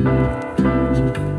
Música